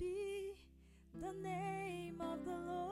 be the name of the Lord.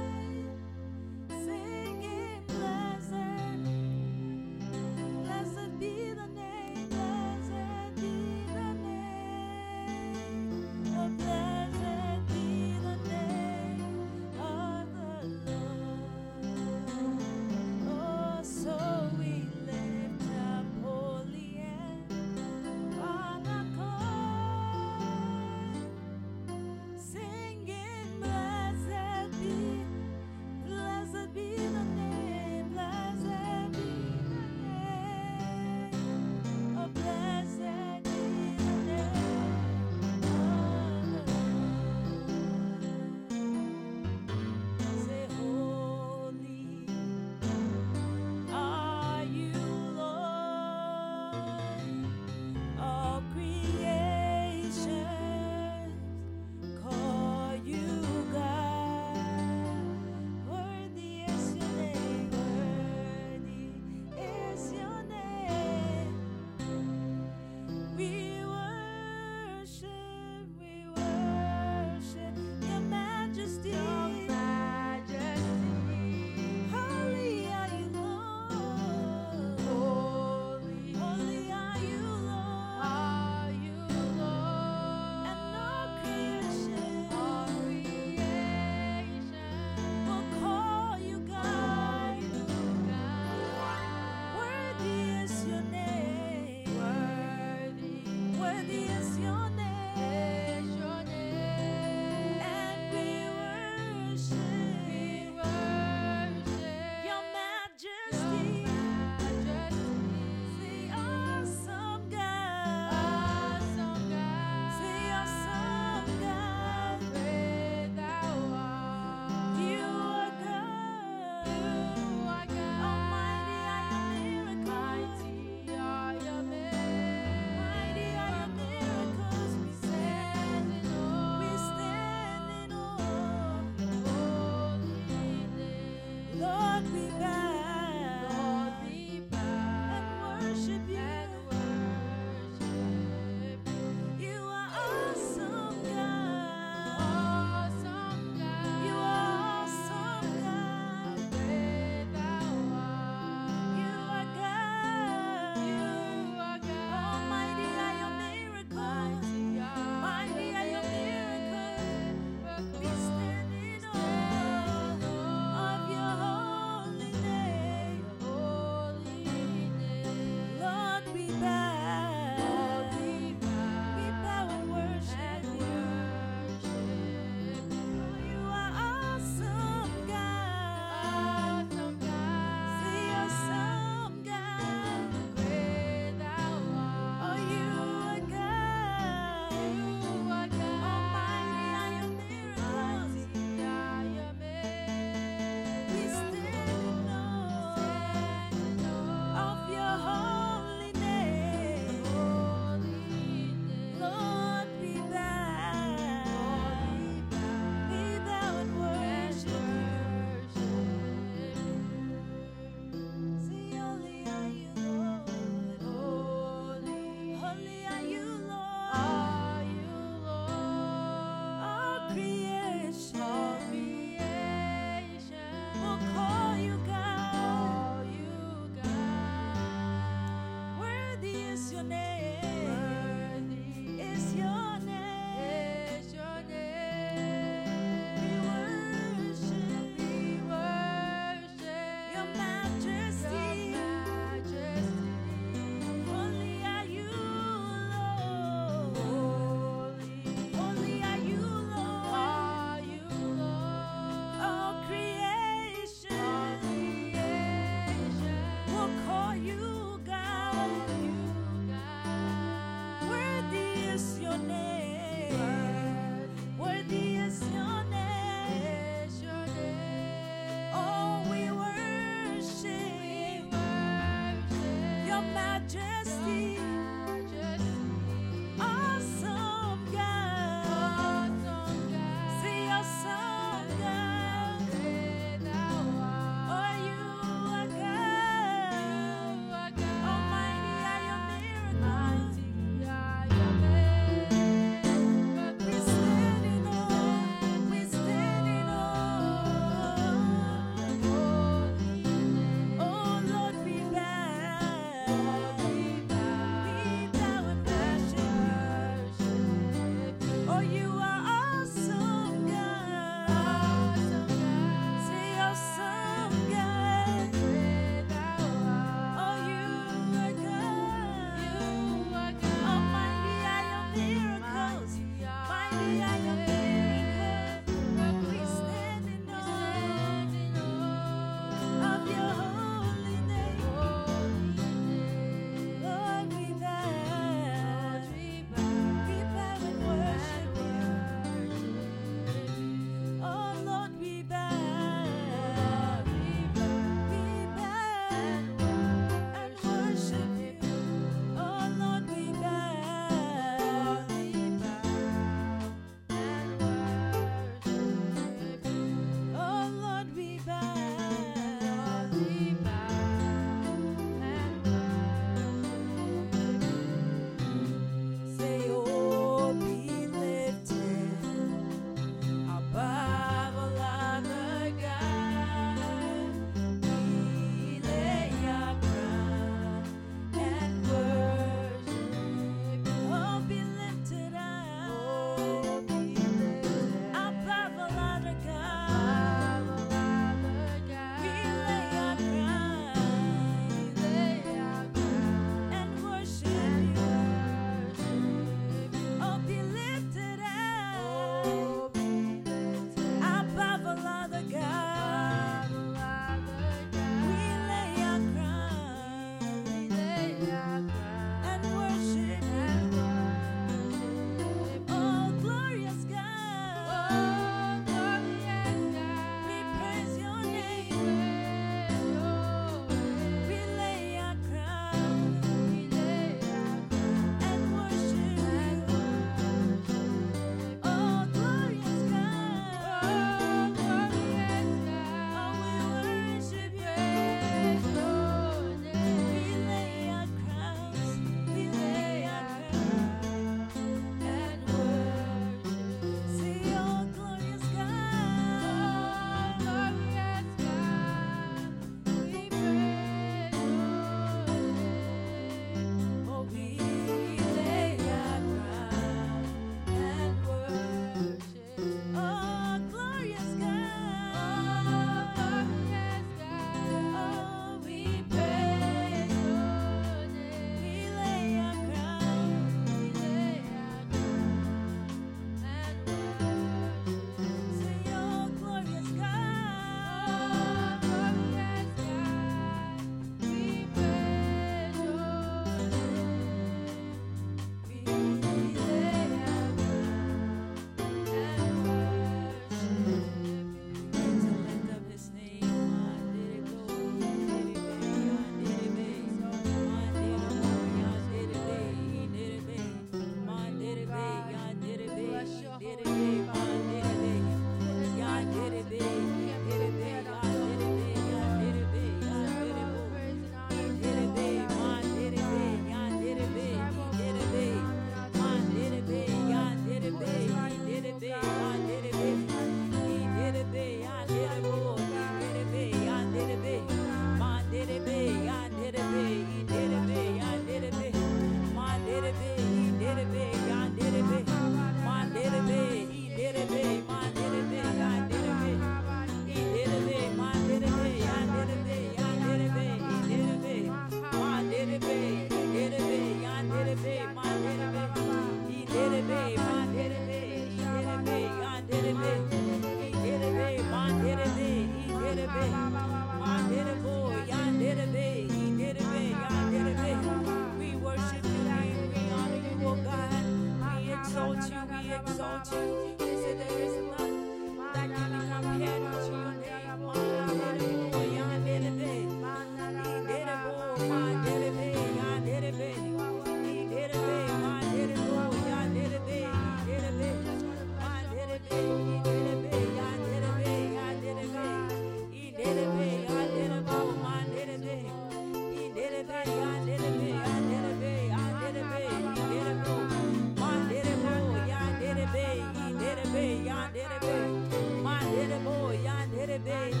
baby.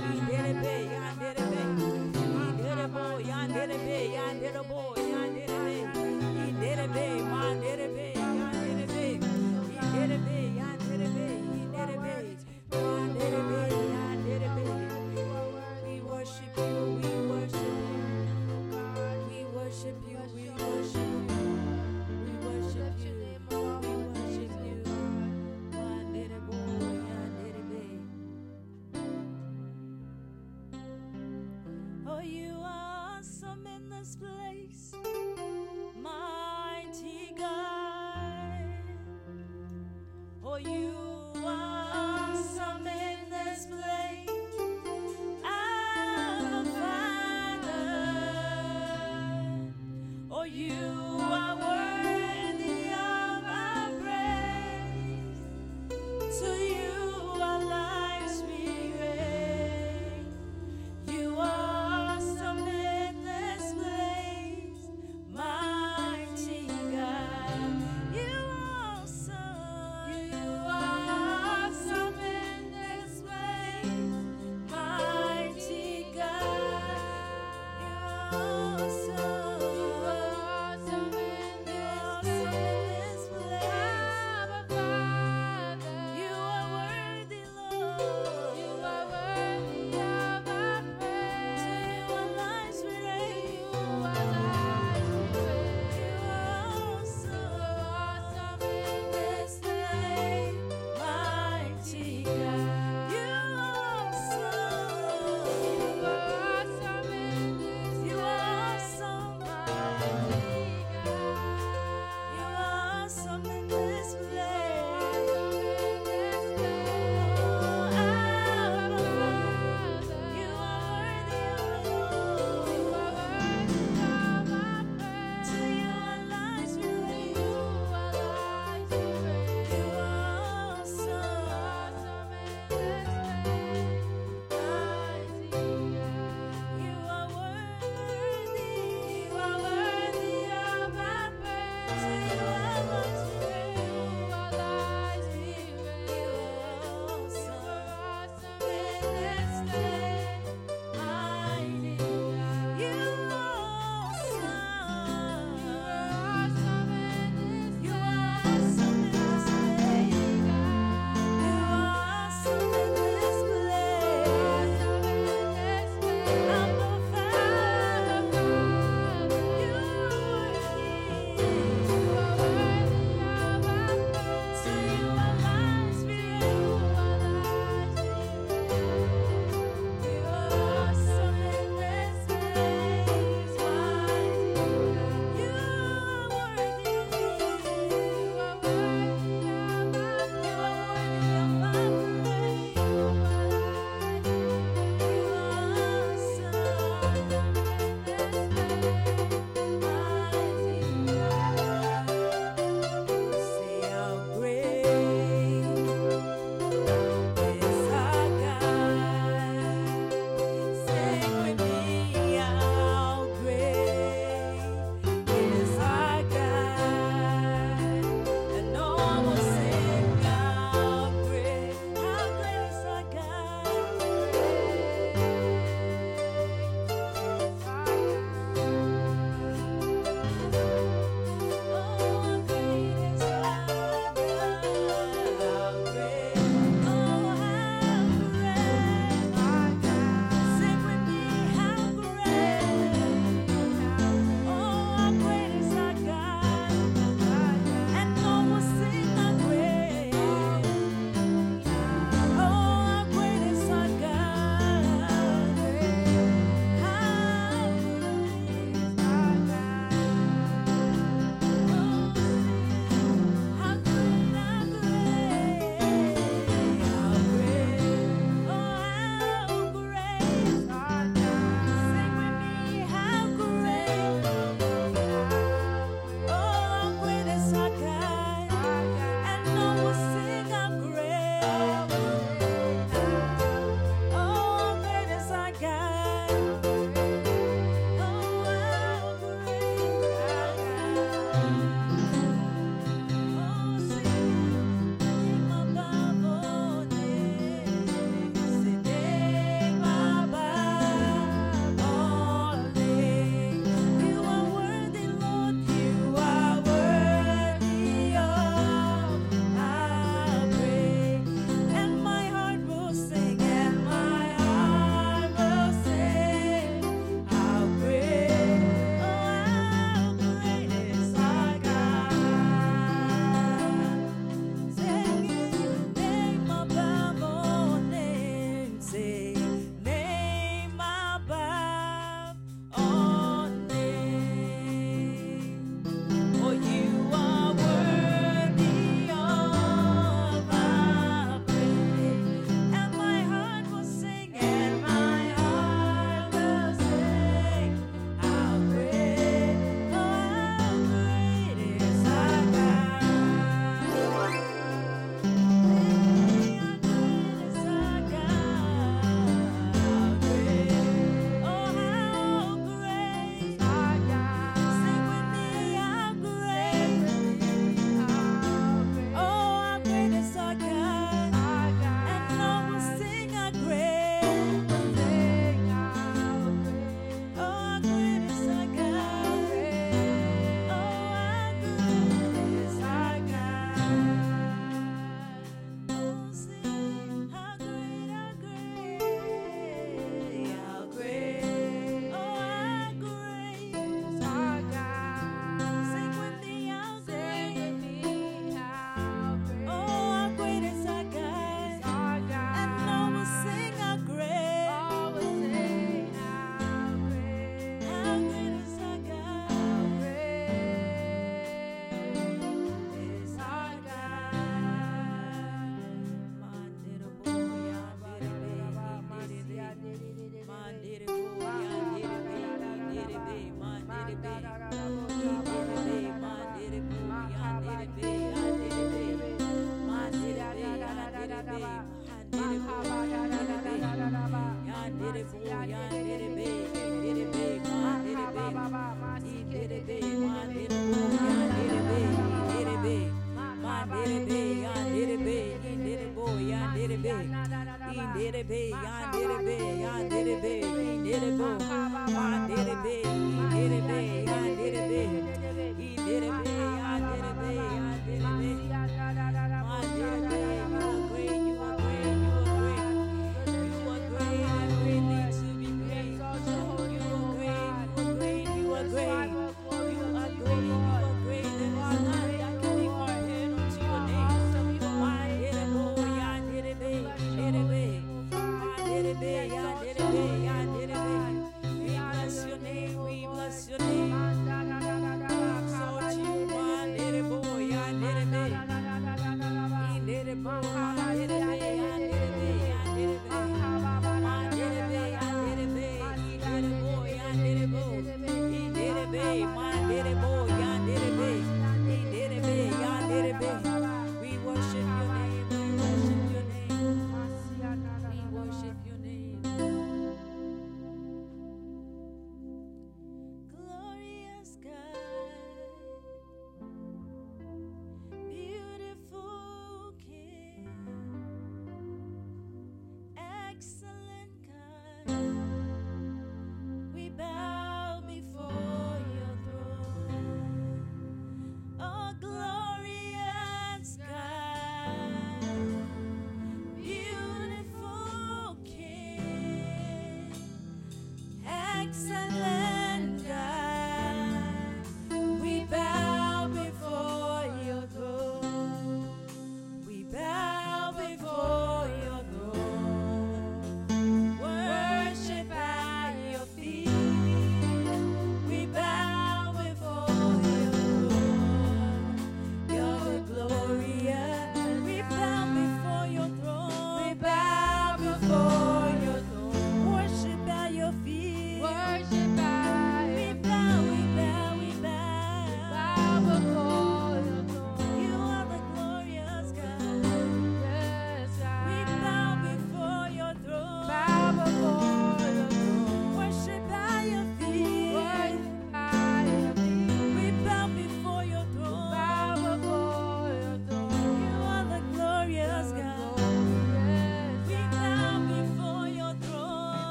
Excellent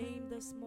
name this.